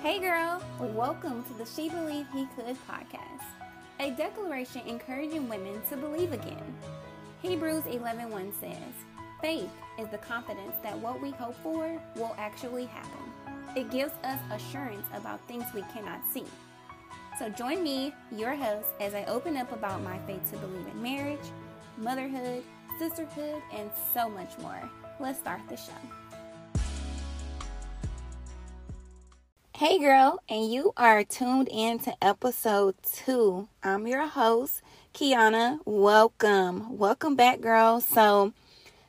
Hey girl, welcome to the She Believed He Could podcast, a declaration encouraging women to believe again. Hebrews 11:1 says, "Faith is the confidence that what we hope for will actually happen. It gives us assurance about things we cannot see." So join me, your host, as I open up about my faith to believe in marriage, motherhood, sisterhood, and so much more. Let's start the show. Hey, girl, and you are tuned in to episode two. I'm your host, Kiana. Welcome. Welcome back, girl. So,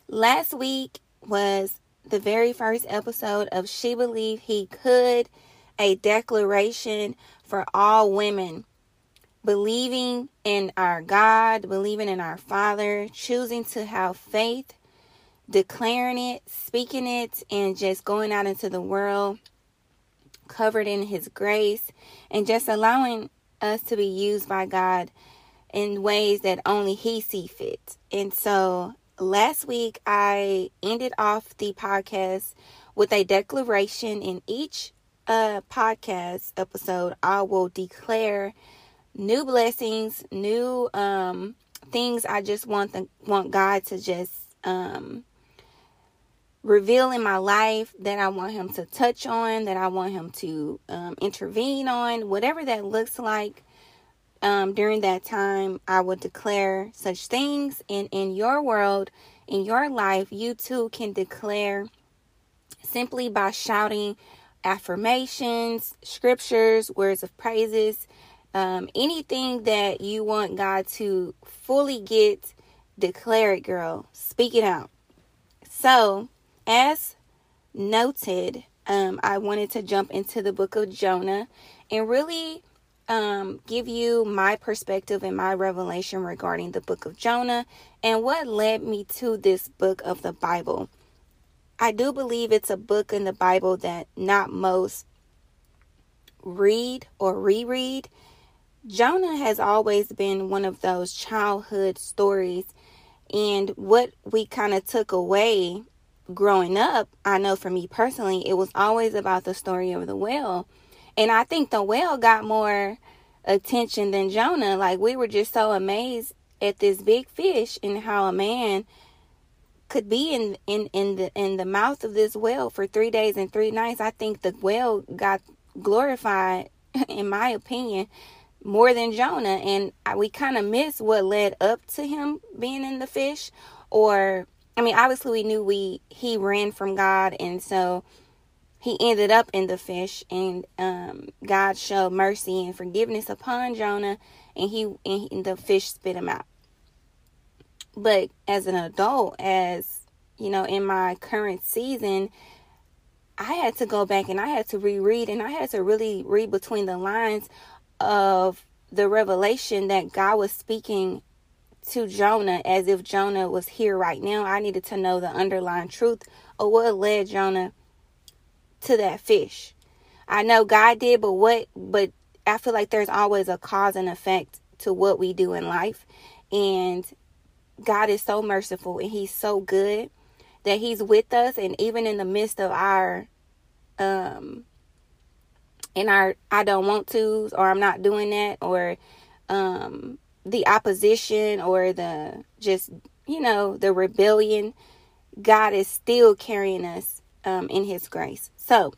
last week was the very first episode of She Believed He Could, a declaration for all women. Believing in our God, believing in our Father, choosing to have faith, declaring it, speaking it, and just going out into the world covered in His grace, and just allowing us to be used by God in ways that only He see fit. And so last week I ended off the podcast with a declaration in each uh, podcast episode. I will declare new blessings, new um, things. I just want the want God to just um, reveal in my life that I want him to touch on, that I want him to um, intervene on, whatever that looks like. Um, during that time, I would declare such things. And in your world, in your life, you too can declare simply by shouting affirmations, scriptures, words of praises, um, anything that you want God to fully get, declare it, girl. Speak it out. So, as noted, um, I wanted to jump into the book of Jonah and really um, give you my perspective and my revelation regarding the book of Jonah and what led me to this book of the Bible. I do believe it's a book in the Bible that not most read or reread. Jonah has always been one of those childhood stories, and what we kind of took away growing up, I know for me personally, it was always about the story of the whale. And I think the whale got more attention than Jonah. Like we were just so amazed at this big fish and how a man could be in in in the in the mouth of this whale for 3 days and 3 nights. I think the whale got glorified in my opinion more than Jonah and we kind of miss what led up to him being in the fish or I mean, obviously we knew we he ran from God, and so he ended up in the fish, and um, God showed mercy and forgiveness upon Jonah, and he and the fish spit him out. But as an adult, as you know, in my current season, I had to go back and I had to reread, and I had to really read between the lines of the revelation that God was speaking to Jonah as if Jonah was here right now. I needed to know the underlying truth of what led Jonah to that fish. I know God did, but what, but I feel like there's always a cause and effect to what we do in life. And God is so merciful and He's so good that He's with us. And even in the midst of our, um, in our, I don't want to, or I'm not doing that, or, um, the opposition or the just, you know, the rebellion, God is still carrying us um, in His grace. So,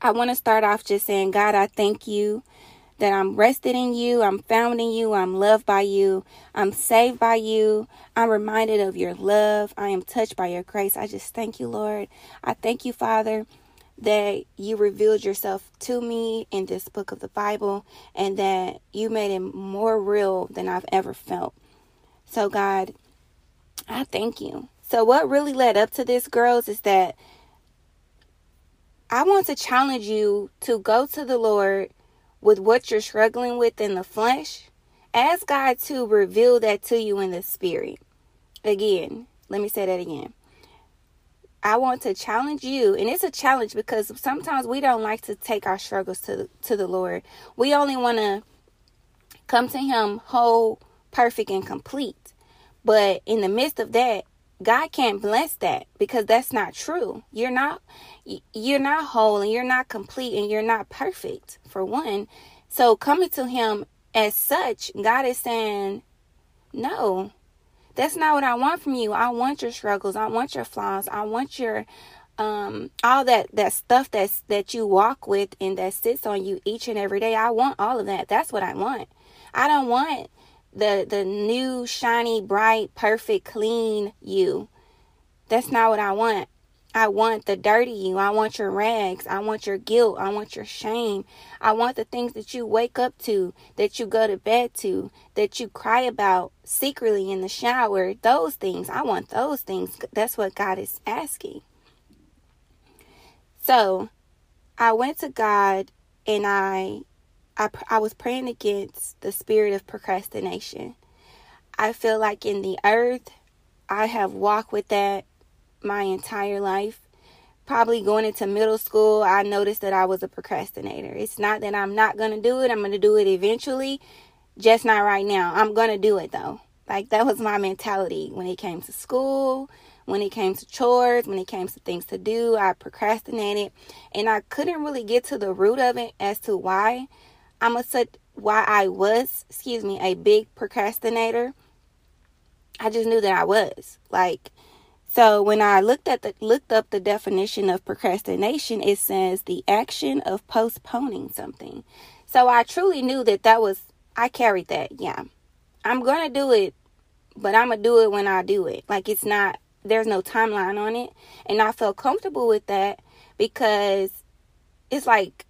I want to start off just saying, God, I thank you that I'm rested in you, I'm found in you, I'm loved by you, I'm saved by you, I'm reminded of your love, I am touched by your grace. I just thank you, Lord. I thank you, Father, that you revealed yourself to me in this book of the Bible and that you made it more real than I've ever felt. So, God, I thank you. So, what really led up to this, girls, is that I want to challenge you to go to the Lord with what you're struggling with in the flesh. Ask God to reveal that to you in the spirit. Again, let me say that again. I want to challenge you, and it's a challenge because sometimes we don't like to take our struggles to the, to the Lord. We only want to come to Him whole, perfect, and complete. But in the midst of that, God can't bless that because that's not true. You're not you're not whole and you're not complete and you're not perfect for one. So coming to him as such, God is saying, "No. That's not what I want from you. I want your struggles. I want your flaws. I want your um all that that stuff that's that you walk with and that sits on you each and every day. I want all of that. That's what I want. I don't want the the new shiny bright perfect clean you that's not what i want i want the dirty you. I want your rags. I want your guilt. I want your shame. I want the things that you wake up to that you go to bed to that you cry about secretly in the shower. Those things. I want those things. That's what god is asking. So i went to god and i I, I was praying against the spirit of procrastination. I feel like in the earth, I have walked with that my entire life. Probably going into middle school, I noticed that I was a procrastinator. It's not that I'm not going to do it, I'm going to do it eventually, just not right now. I'm going to do it though. Like that was my mentality when it came to school, when it came to chores, when it came to things to do. I procrastinated and I couldn't really get to the root of it as to why. I'm gonna say why I was, excuse me, a big procrastinator. I just knew that I was. Like so when I looked at the looked up the definition of procrastination, it says the action of postponing something. So I truly knew that that was I carried that. Yeah. I'm going to do it, but I'm going to do it when I do it. Like it's not there's no timeline on it, and I felt comfortable with that because it's like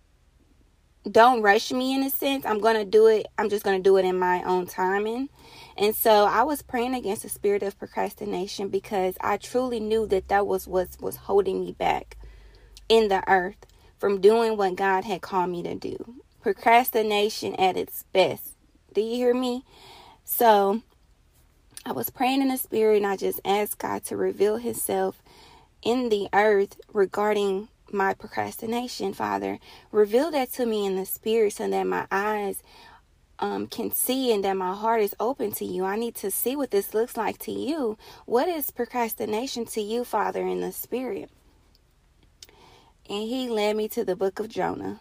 don't rush me in a sense. I'm going to do it. I'm just going to do it in my own timing. And so I was praying against the spirit of procrastination because I truly knew that that was what was holding me back in the earth from doing what God had called me to do. Procrastination at its best. Do you hear me? So I was praying in the spirit and I just asked God to reveal himself in the earth regarding my procrastination, Father. Reveal that to me in the spirit so that my eyes um, can see and that my heart is open to you. I need to see what this looks like to you. What is procrastination to you, Father, in the spirit? And he led me to the book of Jonah.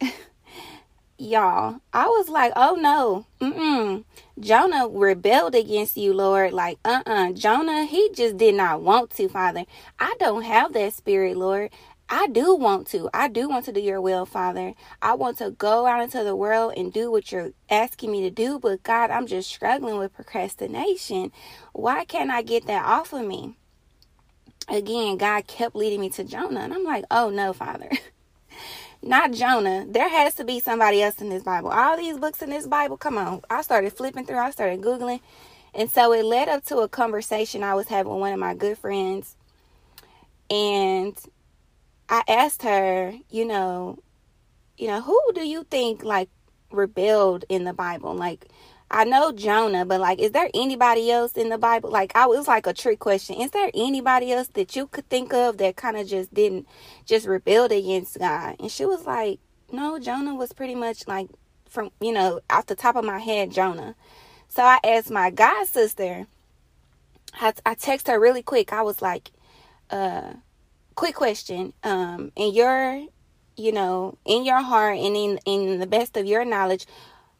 Y'all, I was like, oh no, mm-mm. Jonah rebelled against you, Lord. Like, uh uh Jonah, he just did not want to, Father. I don't have that spirit, Lord. I do want to. I do want to do your will, Father. I want to go out into the world and do what you're asking me to do, but God, I'm just struggling with procrastination. Why can't I get that off of me? Again, God kept leading me to Jonah, and I'm like, oh no, Father. Not Jonah. There has to be somebody else in this Bible. All these books in this Bible, come on. I started flipping through, I started Googling. And so it led up to a conversation I was having with one of my good friends. And I asked her, you know, you know, who do you think like rebelled in the Bible? Like I know Jonah, but like is there anybody else in the Bible? Like I was like a trick question. Is there anybody else that you could think of that kind of just didn't just rebelled against God? And she was like, "No, Jonah was pretty much like from, you know, off the top of my head, Jonah." So I asked my god sister. I, I text her really quick. I was like, uh, quick question. Um, in your, you know, in your heart and in in the best of your knowledge,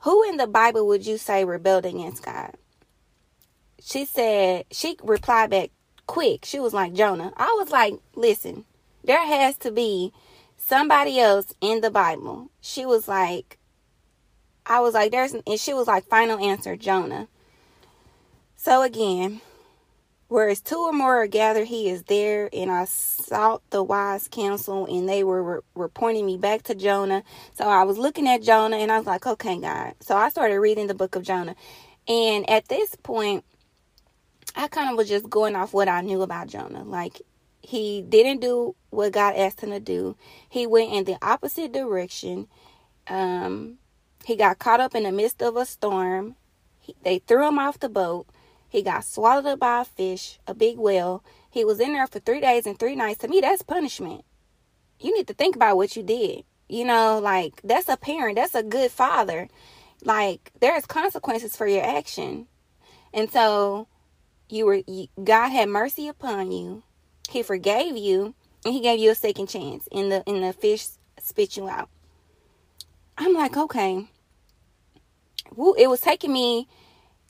who in the Bible would you say rebelled against God? She said she replied back quick. She was like Jonah. I was like, listen, there has to be somebody else in the Bible. She was like, I was like, there's, and she was like, final answer, Jonah. So again, Whereas two or more are gathered, he is there. And I sought the wise counsel, and they were, were pointing me back to Jonah. So I was looking at Jonah, and I was like, okay, God. So I started reading the book of Jonah. And at this point, I kind of was just going off what I knew about Jonah. Like, he didn't do what God asked him to do, he went in the opposite direction. Um, he got caught up in the midst of a storm. He, they threw him off the boat. He got swallowed up by a fish, a big whale. He was in there for three days and three nights. To me, that's punishment. You need to think about what you did. You know, like that's a parent, that's a good father. Like there's consequences for your action. And so you were you, God had mercy upon you. He forgave you and he gave you a second chance and the and the fish spit you out. I'm like, okay. Well, it was taking me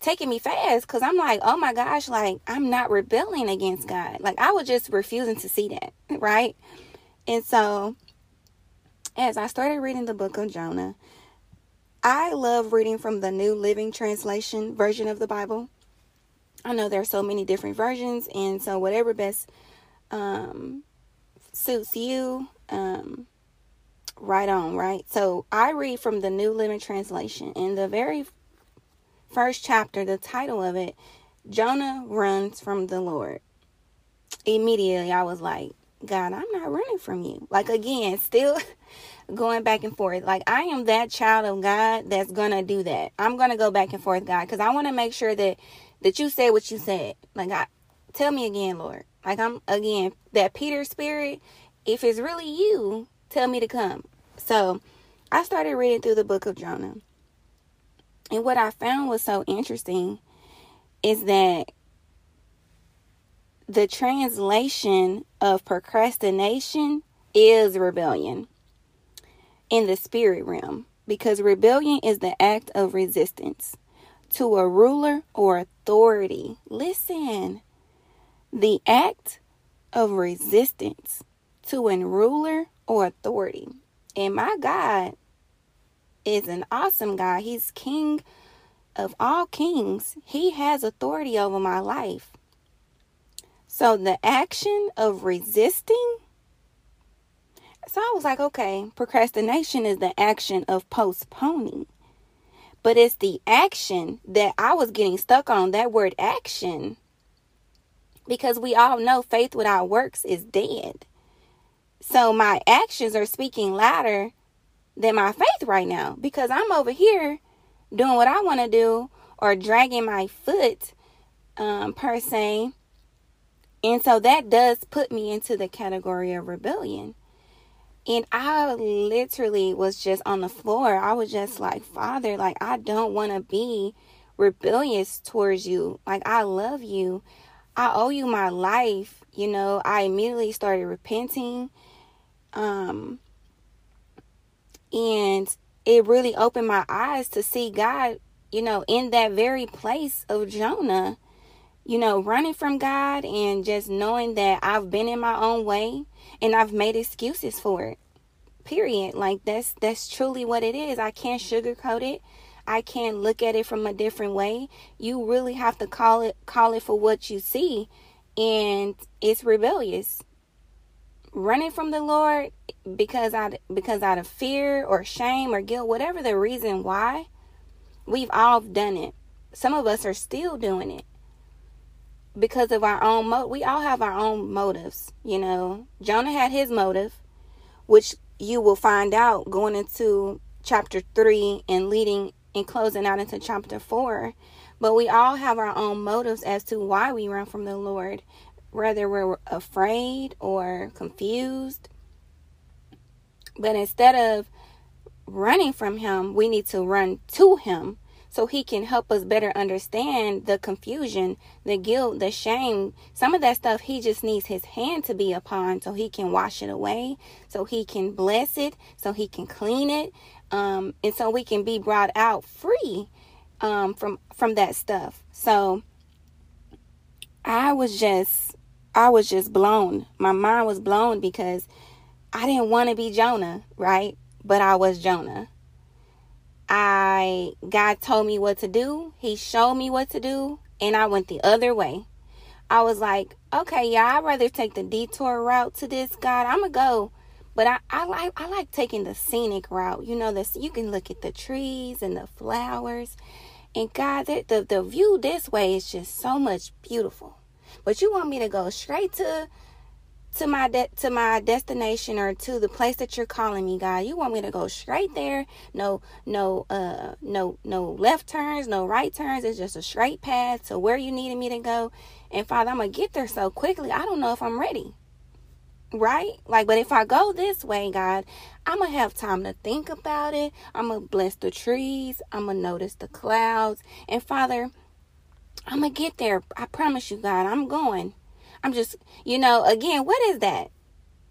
taking me fast because I'm like, oh my gosh, like I'm not rebelling against God. Like I was just refusing to see that, right? And so as I started reading the book of Jonah, I love reading from the New Living Translation version of the Bible. I know there are so many different versions, and so whatever best um, suits you, um, right on, right? So I read from the New Living Translation. and the very first chapter, the title of it, Jonah runs from the Lord. Immediately, I was like, God, I'm not running from you. Like, again, still going back and forth. Like, I am that child of God that's going to do that. I'm going to go back and forth, God, because I want to make sure that that you said what you said. Like, I, tell me again, Lord. Like, I'm, again, that Peter spirit, if it's really you, tell me to come. So, I started reading through the book of Jonah. And what I found was so interesting is that the translation of procrastination is rebellion in the spirit realm because rebellion is the act of resistance to a ruler or authority. Listen, the act of resistance to a ruler or authority. And my God is an awesome God. He's king of all kings. He has authority over my life. So the action of resisting. So I was like, okay, procrastination is the action of postponing. But it's the action that I was getting stuck on, that word action. Because we all know faith without works is dead. So my actions are speaking louder than my faith right now because I'm over here doing what I want to do or dragging my foot um, per se. And so that does put me into the category of rebellion. And I literally was just on the floor. I was just like, Father, like, I don't want to be rebellious towards you. Like, I love you. I owe you my life. You know, I immediately started repenting. Um, and it really opened my eyes to see God, you know, in that very place of Jonah, you know, running from God and just knowing that I've been in my own way and I've made excuses for it. Period. Like that's that's truly what it is. I can't sugarcoat it. I can't look at it from a different way. You really have to call it call it for what you see and it's rebellious running from the Lord because out because out of fear or shame or guilt, whatever the reason why, we've all done it. Some of us are still doing it because of our own mo- we all have our own motives, you know. Jonah had his motive, which you will find out going into chapter 3 and leading and closing out into chapter 4. But we all have our own motives as to why we run from the Lord whether we're afraid or confused. But instead of running from Him, we need to run to Him so He can help us better understand the confusion, the guilt, the shame. Some of that stuff He just needs His hand to be upon so He can wash it away, so He can bless it, so He can clean it, um, and so we can be brought out free um, from from that stuff. So I was just I was just blown. My mind was blown because I didn't want to be Jonah, right? But I was Jonah. I God told me what to do. He showed me what to do, and I went the other way. I was like, okay, yeah, I'd rather take the detour route to this God. I'm gonna go. But I, I like I like taking the scenic route. You know, this you can look at the trees and the flowers. And God, the, the, the view this way is just so much beautiful. But you want me to go straight to to my de- to my destination or to the place that you're calling me, God. You want me to go straight there. No, no, uh, no, no left turns, no right turns. It's just a straight path to where you needed me to go. And Father, I'm gonna get there so quickly. I don't know if I'm ready. Right? Like, but if I go this way, God, I'm gonna have time to think about it. I'm gonna bless the trees. I'm gonna notice the clouds. And Father, I'm going to get there. I promise you, God, I'm going. I'm just, you know, again, what is that?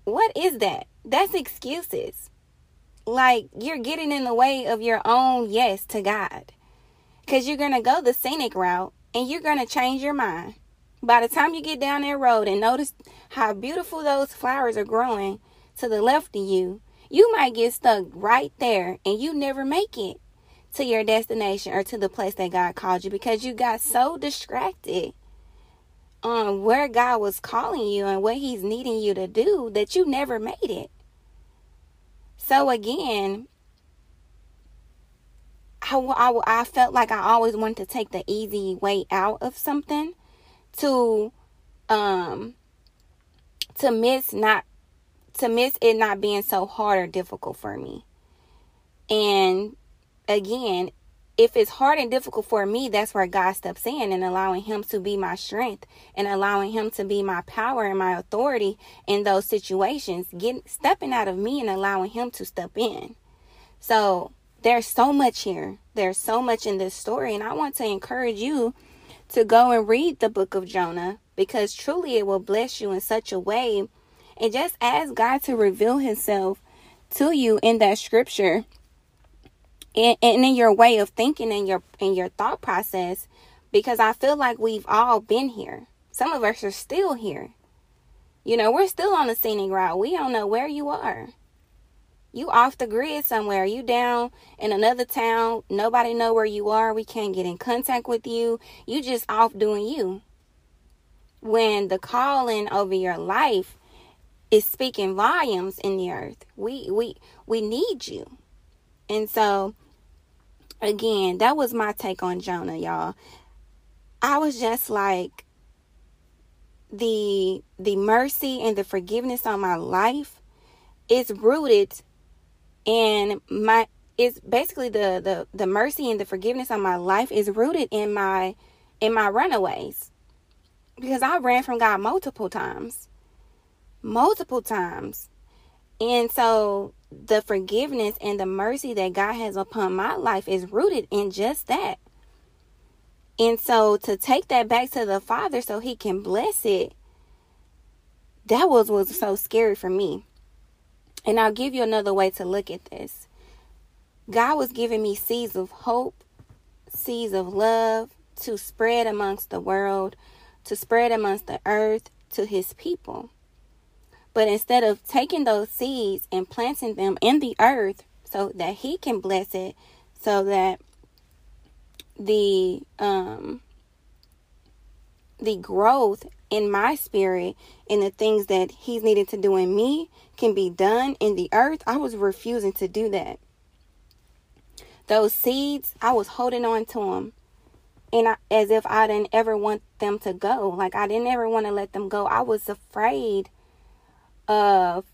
What is that? That's excuses. Like you're getting in the way of your own yes to God. Because you're going to go the scenic route and you're going to change your mind. By the time you get down that road and notice how beautiful those flowers are growing to the left of you, you might get stuck right there and you never make it to your destination or to the place that God called you because you got so distracted on where God was calling you and what He's needing you to do that you never made it. So, again, I, I, I felt like I always wanted to take the easy way out of something to um to miss not to miss it not being so hard or difficult for me. And again, if it's hard and difficult for me, that's where God steps in and allowing Him to be my strength and allowing Him to be my power and my authority in those situations, getting stepping out of me and allowing Him to step in. So there's so much here. There's so much in this story, and I want to encourage you to go and read the book of Jonah because truly it will bless you in such a way. And just ask God to reveal Himself to you in that scripture and, and in your way of thinking and your in your thought process because I feel like we've all been here. Some of us are still here. You know, we're still on the scenic route. We don't know where you are. You off the grid somewhere. You down in another town. Nobody know where you are. We can't get in contact with you. You just off doing you. When the calling over your life is speaking volumes in the earth. We we we need you. And so again, that was my take on Jonah, y'all. I was just like the the mercy and the forgiveness on my life is rooted and my is basically the the the mercy and the forgiveness on my life is rooted in my in my runaways. Because I ran from God multiple times. Multiple times and so the forgiveness and the mercy that God has upon my life is rooted in just that and so to take that back to the father so he can bless it that was was so scary for me and I'll give you another way to look at this. God was giving me seeds of hope, seeds of love to spread amongst the world, to spread amongst the earth to his people. But instead of taking those seeds and planting them in the earth so that he can bless it, so that the um the growth in my spirit and the things that he's needed to do in me can be done in the earth, I was refusing to do that. Those seeds, I was holding on to them. And I, as if I didn't ever want them to go. Like I didn't ever want to let them go. I was afraid of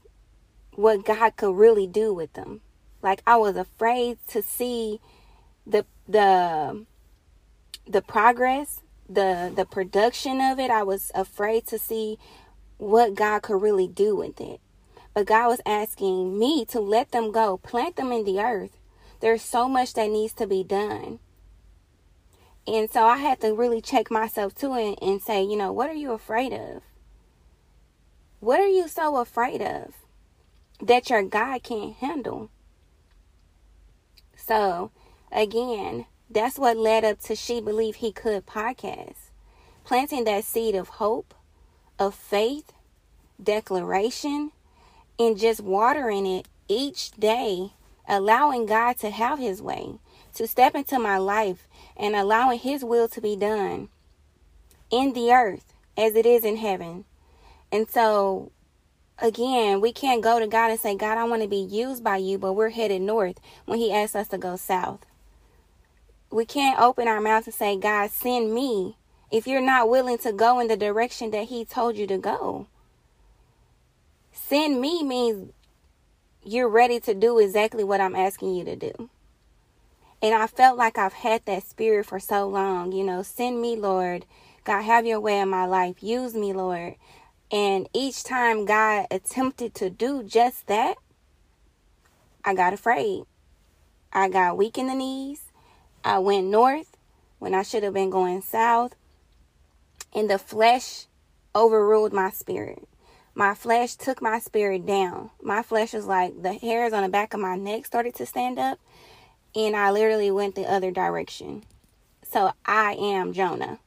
what God could really do with them. Like I was afraid to see the the the progress the the production of it. I was afraid to see what god could really do with it. But god was asking me to let them go plant them in the earth. There's so much that needs to be done. And so i had to really check myself too and, and say you know what are you afraid of what are you so afraid of that your god can't handle so again that's what led up to She Believed He Could podcast. Planting that seed of hope, of faith, declaration, and just watering it each day, allowing God to have His way, to step into my life and allowing His will to be done in the earth as it is in heaven. And so, again, we can't go to God and say, God, I want to be used by you, but we're headed north when He asks us to go south we can't open our mouth and say, God, send me if you're not willing to go in the direction that He told you to go. Send me means you're ready to do exactly what I'm asking you to do. And I felt like I've had that spirit for so long. You know, send me, Lord. God, have your way in my life. Use me, Lord. And each time God attempted to do just that, I got afraid. I got weak in the knees. I went north when I should have been going south. And the flesh overruled my spirit. My flesh took my spirit down. My flesh was like the hairs on the back of my neck started to stand up, and I literally went the other direction. So I am Jonah.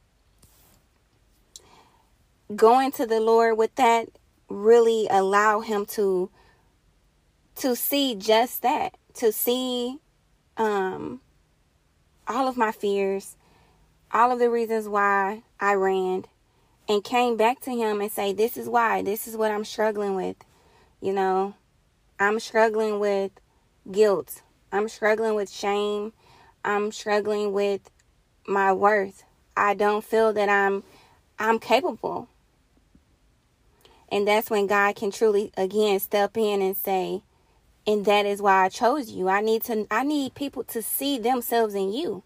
Going to the Lord with that really allow him to to see just that, to see um all of my fears, all of the reasons why I ran, and came back to him and say, This is why, this is what I'm struggling with. You know, I'm struggling with guilt, I'm struggling with shame, I'm struggling with my worth. I don't feel that I'm I'm capable. And that's when God can truly again step in and say, and that is why I chose you. I need to I need people to see themselves in you.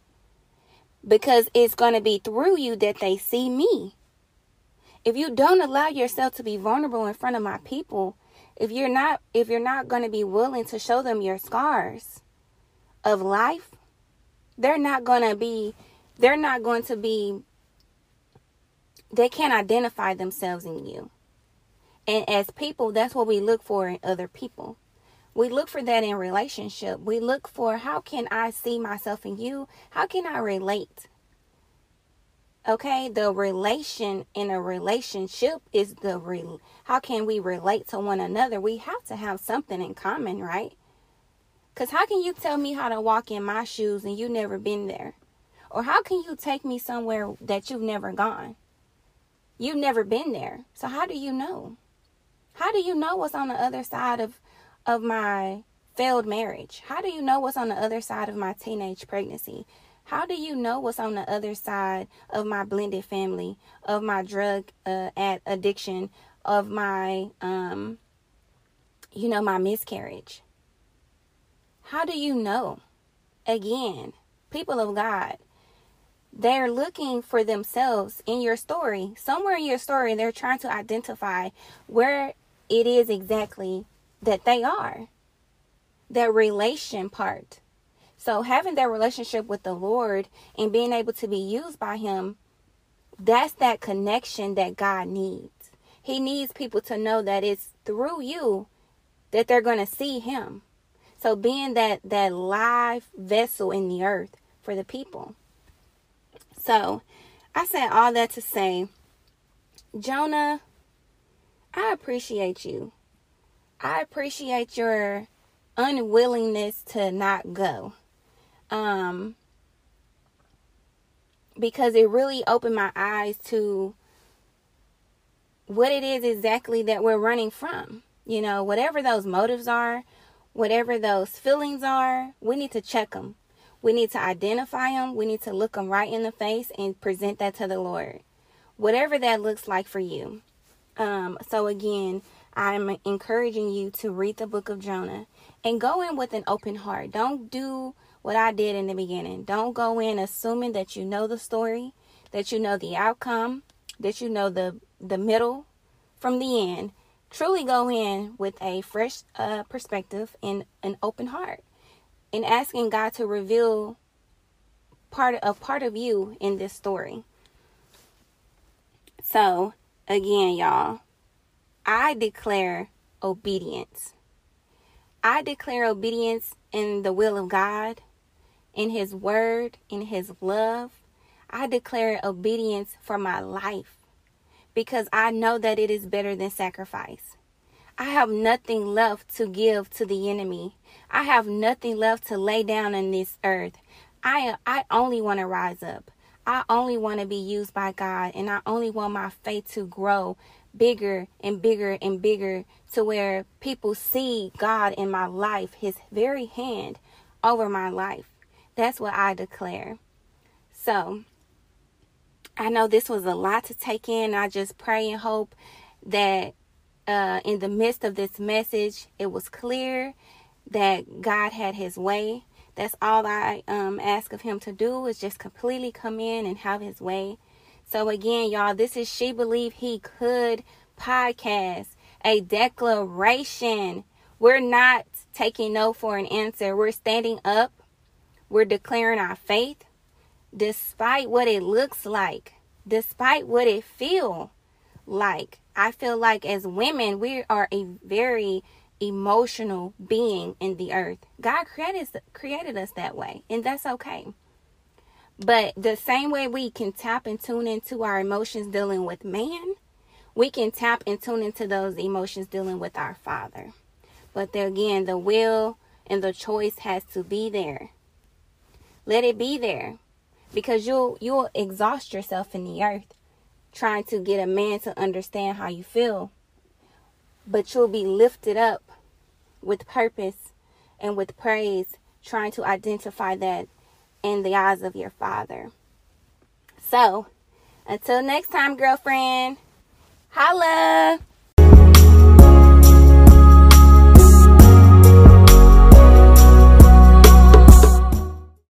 Because it's going to be through you that they see me. If you don't allow yourself to be vulnerable in front of my people, if you're not if you're not going to be willing to show them your scars of life, they're not going to be they're not going to be they can't identify themselves in you. And as people, that's what we look for in other people. We look for that in relationship. We look for how can I see myself in you? How can I relate? Okay, the relation in a relationship is the real. How can we relate to one another? We have to have something in common, right? Cuz how can you tell me how to walk in my shoes and you never been there? Or how can you take me somewhere that you've never gone? You've never been there. So how do you know? How do you know what's on the other side of of my failed marriage? How do you know what's on the other side of my teenage pregnancy? How do you know what's on the other side of my blended family, of my drug uh, addiction, of my, um, you know, my miscarriage? How do you know? Again, people of God, they're looking for themselves in your story. Somewhere in your story, they're trying to identify where it is exactly that they are. That relation part. So having that relationship with the Lord and being able to be used by him, that's that connection that God needs. He needs people to know that it's through you that they're going to see him. So being that that live vessel in the earth for the people. So, I said all that to say Jonah, I appreciate you. I appreciate your unwillingness to not go. Um, because it really opened my eyes to what it is exactly that we're running from. You know, whatever those motives are, whatever those feelings are, we need to check them. We need to identify them. We need to look them right in the face and present that to the Lord. Whatever that looks like for you. Um, so again, I'm encouraging you to read the book of Jonah and go in with an open heart. Don't do what I did in the beginning. Don't go in assuming that you know the story, that you know the outcome, that you know the the middle from the end. Truly go in with a fresh uh, perspective and an open heart, and asking God to reveal part of part of you in this story. So again, y'all, I declare obedience. I declare obedience in the will of God, in His word, in His love. I declare obedience for my life because I know that it is better than sacrifice. I have nothing left to give to the enemy. I have nothing left to lay down in this earth. I I only want to rise up. I only want to be used by God and I only want my faith to grow bigger and bigger and bigger to where people see God in my life, His very hand over my life. That's what I declare. So, I know this was a lot to take in. I just pray and hope that uh, in the midst of this message, it was clear that God had His way. That's all I um, ask of Him to do is just completely come in and have His way. So again, y'all, this is She Believe He Could podcast, a declaration. We're not taking no for an answer. We're standing up. We're declaring our faith despite what it looks like. despite what it feel like. I feel like as women, we are a very emotional being in the earth. God created created us that way, and that's okay. But the same way we can tap and tune into our emotions dealing with man, we can tap and tune into those emotions dealing with our Father. But there again, the will and the choice has to be there. Let it be there. Because you'll you'll exhaust yourself in the earth trying to get a man to understand how you feel. But you'll be lifted up with purpose and with praise, trying to identify that in the eyes of your father. So, until next time, girlfriend, holla!